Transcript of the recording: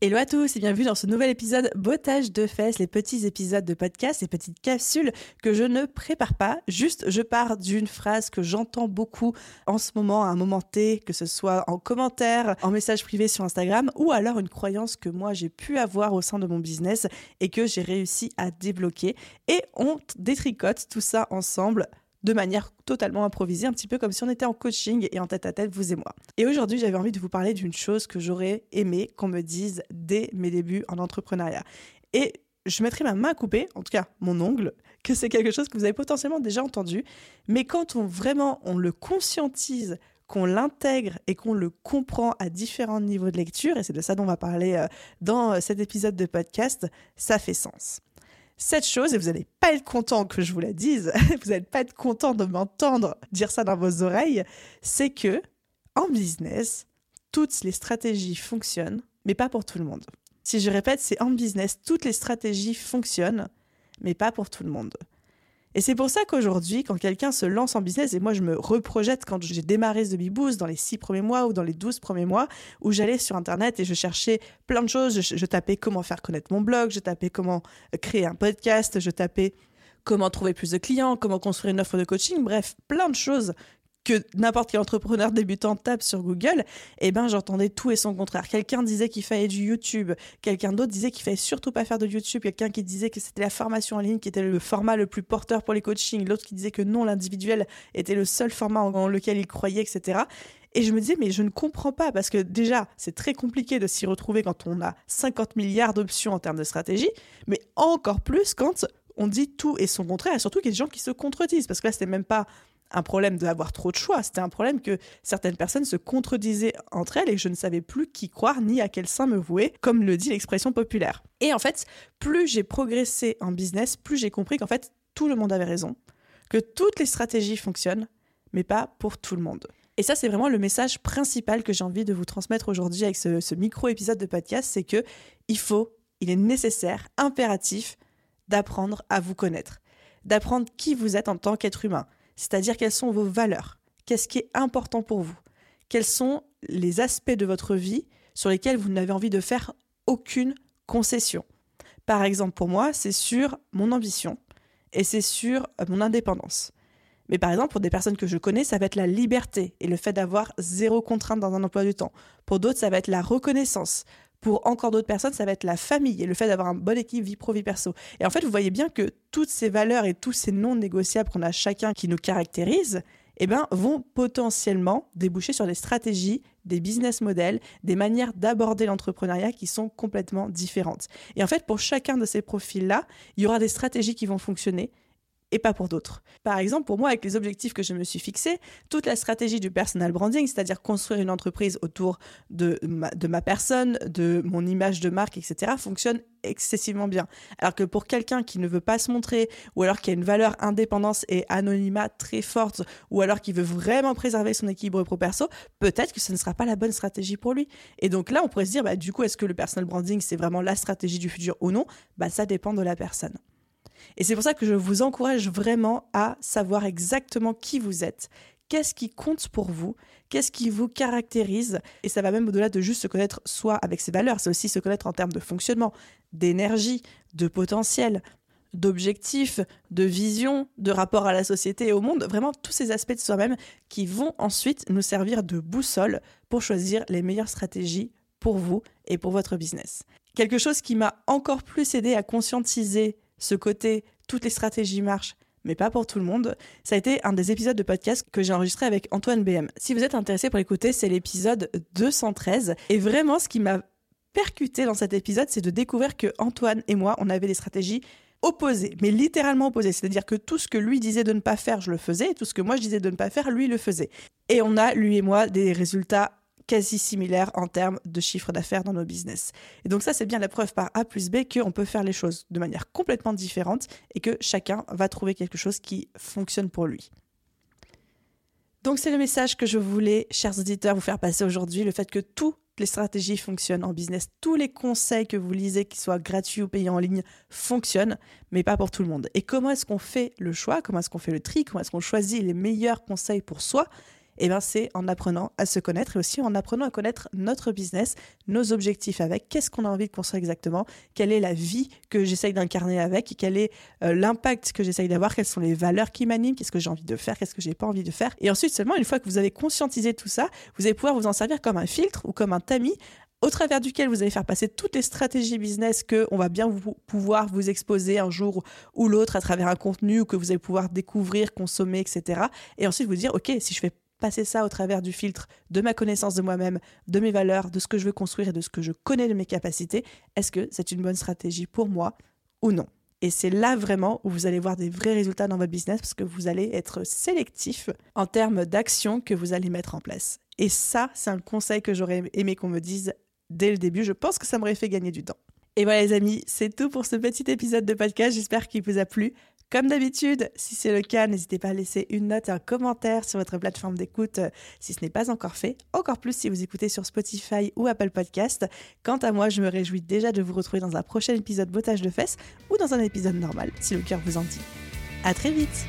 Hello à tous et bienvenue dans ce nouvel épisode Bottage de fesses, les petits épisodes de podcast, les petites capsules que je ne prépare pas, juste je pars d'une phrase que j'entends beaucoup en ce moment, à un moment T, que ce soit en commentaire, en message privé sur Instagram ou alors une croyance que moi j'ai pu avoir au sein de mon business et que j'ai réussi à débloquer. Et on détricote tout ça ensemble de manière totalement improvisée, un petit peu comme si on était en coaching et en tête à tête, vous et moi. Et aujourd'hui, j'avais envie de vous parler d'une chose que j'aurais aimé qu'on me dise dès mes débuts en entrepreneuriat. Et je mettrai ma main à couper, en tout cas mon ongle, que c'est quelque chose que vous avez potentiellement déjà entendu, mais quand on vraiment on le conscientise, qu'on l'intègre et qu'on le comprend à différents niveaux de lecture, et c'est de ça dont on va parler euh, dans euh, cet épisode de podcast, ça fait sens cette chose, et vous n'allez pas être content que je vous la dise, vous n'allez pas être content de m'entendre dire ça dans vos oreilles, c'est que en business, toutes les stratégies fonctionnent, mais pas pour tout le monde. Si je répète, c'est en business, toutes les stratégies fonctionnent, mais pas pour tout le monde. Et c'est pour ça qu'aujourd'hui, quand quelqu'un se lance en business, et moi je me reprojette quand j'ai démarré The Boost dans les six premiers mois ou dans les douze premiers mois, où j'allais sur Internet et je cherchais plein de choses. Je, je tapais comment faire connaître mon blog, je tapais comment créer un podcast, je tapais comment trouver plus de clients, comment construire une offre de coaching, bref, plein de choses que n'importe quel entrepreneur débutant tape sur Google, eh ben j'entendais tout et son contraire. Quelqu'un disait qu'il fallait du YouTube, quelqu'un d'autre disait qu'il fallait surtout pas faire de YouTube, quelqu'un qui disait que c'était la formation en ligne qui était le format le plus porteur pour les coachings, l'autre qui disait que non, l'individuel était le seul format en lequel il croyait, etc. Et je me disais, mais je ne comprends pas, parce que déjà, c'est très compliqué de s'y retrouver quand on a 50 milliards d'options en termes de stratégie, mais encore plus quand on dit tout et son contraire, et surtout qu'il y a des gens qui se contredisent, parce que là, c'était même pas un problème d'avoir trop de choix, c'était un problème que certaines personnes se contredisaient entre elles et je ne savais plus qui croire ni à quel sein me vouer, comme le dit l'expression populaire. Et en fait, plus j'ai progressé en business, plus j'ai compris qu'en fait, tout le monde avait raison, que toutes les stratégies fonctionnent, mais pas pour tout le monde. Et ça, c'est vraiment le message principal que j'ai envie de vous transmettre aujourd'hui avec ce, ce micro-épisode de podcast, c'est que il faut, il est nécessaire, impératif d'apprendre à vous connaître, d'apprendre qui vous êtes en tant qu'être humain, c'est-à-dire quelles sont vos valeurs, qu'est-ce qui est important pour vous, quels sont les aspects de votre vie sur lesquels vous n'avez envie de faire aucune concession? Par exemple, pour moi, c'est sur mon ambition et c'est sur euh, mon indépendance. Mais par exemple, pour des personnes que je connais, ça va être la liberté et le fait d'avoir zéro contrainte dans un emploi du temps. Pour d'autres, ça va être la reconnaissance, pour encore d'autres personnes, ça va être la famille et le fait d'avoir un bon équipe vie pro, vie perso. Et en fait, vous voyez bien que toutes ces valeurs et tous ces non négociables qu'on a chacun qui nous caractérisent, eh ben, vont potentiellement déboucher sur des stratégies, des business models, des manières d'aborder l'entrepreneuriat qui sont complètement différentes. Et en fait, pour chacun de ces profils-là, il y aura des stratégies qui vont fonctionner et pas pour d'autres. Par exemple, pour moi, avec les objectifs que je me suis fixés, toute la stratégie du personal branding, c'est-à-dire construire une entreprise autour de ma, personne, de mon image de marque, etc., fonctionne excessivement bien. Alors que pour quelqu'un qui ne veut pas se montrer, ou alors qui a une valeur indépendance et anonymat très forte, ou alors qui veut vraiment préserver son équilibre pro-perso, peut-être que ce ne sera pas la bonne stratégie pour lui. Et donc là, on pourrait se dire, bah, du coup, est-ce que le personal branding, c'est vraiment la stratégie du futur ou non? Bah, Ça dépend de la personne. Et c'est pour ça que je vous encourage vraiment à savoir exactement qui vous êtes, qu'est-ce qui compte pour vous, qu'est-ce qui vous caractérise, et ça va même au-delà de juste se connaître soi avec ses valeurs, c'est aussi se connaître en termes de fonctionnement, d'énergie, de potentiel, d'objectifs, de vision, de rapport à la société et au monde, vraiment tous ces aspects de soi-même qui vont ensuite nous servir de boussole pour choisir les meilleures stratégies pour vous et pour votre business. Quelque chose qui m'a encore plus aidé à conscientiser ce côté toutes les stratégies marchent, mais pas pour tout le monde, ça a été un des épisodes de podcast que j'ai enregistré avec Antoine BM. Si vous êtes intéressé pour l'écouter, c'est l'épisode 213. Et vraiment, ce qui m'a percuté dans cet épisode, c'est de découvrir que Antoine et moi, on avait des stratégies opposées, mais littéralement opposées. C'est-à-dire que tout ce que lui disait de ne pas faire, je le faisais, et tout ce que moi je disais de ne pas faire, lui le faisait. Et on a, lui et moi, des résultats quasi similaires en termes de chiffre d'affaires dans nos business. Et donc ça, c'est bien la preuve par A plus B qu'on peut faire les choses de manière complètement différente et que chacun va trouver quelque chose qui fonctionne pour lui. Donc c'est le message que je voulais, chers auditeurs, vous faire passer aujourd'hui, le fait que toutes les stratégies fonctionnent en business, tous les conseils que vous lisez, qu'ils soient gratuits ou payants en ligne, fonctionnent, mais pas pour tout le monde. Et comment est-ce qu'on fait le choix, comment est-ce qu'on fait le tri, comment est-ce qu'on choisit les meilleurs conseils pour soi? Eh ben, c'est en apprenant à se connaître et aussi en apprenant à connaître notre business, nos objectifs avec, qu'est-ce qu'on a envie de construire exactement, quelle est la vie que j'essaye d'incarner avec, quel est euh, l'impact que j'essaye d'avoir, quelles sont les valeurs qui m'animent, qu'est-ce que j'ai envie de faire, qu'est-ce que j'ai pas envie de faire. Et ensuite, seulement une fois que vous avez conscientisé tout ça, vous allez pouvoir vous en servir comme un filtre ou comme un tamis au travers duquel vous allez faire passer toutes les stratégies business que on va bien vous, pouvoir vous exposer un jour ou l'autre à travers un contenu que vous allez pouvoir découvrir, consommer, etc. Et ensuite vous dire, OK, si je fais passer ça au travers du filtre de ma connaissance de moi-même, de mes valeurs, de ce que je veux construire et de ce que je connais de mes capacités, est-ce que c'est une bonne stratégie pour moi ou non? Et c'est là vraiment où vous allez voir des vrais résultats dans votre business parce que vous allez être sélectif en termes d'actions que vous allez mettre en place. Et ça, c'est un conseil que j'aurais aimé qu'on me dise dès le début. Je pense que ça m'aurait fait gagner du temps. Et voilà les amis, c'est tout pour ce petit épisode de podcast. J'espère qu'il vous a plu. Comme d'habitude, si c'est le cas, n'hésitez pas à laisser une note et un commentaire sur votre plateforme d'écoute si ce n'est pas encore fait. Encore plus si vous écoutez sur Spotify ou Apple Podcast. Quant à moi, je me réjouis déjà de vous retrouver dans un prochain épisode bottage de fesses ou dans un épisode normal, si le cœur vous en dit. À très vite!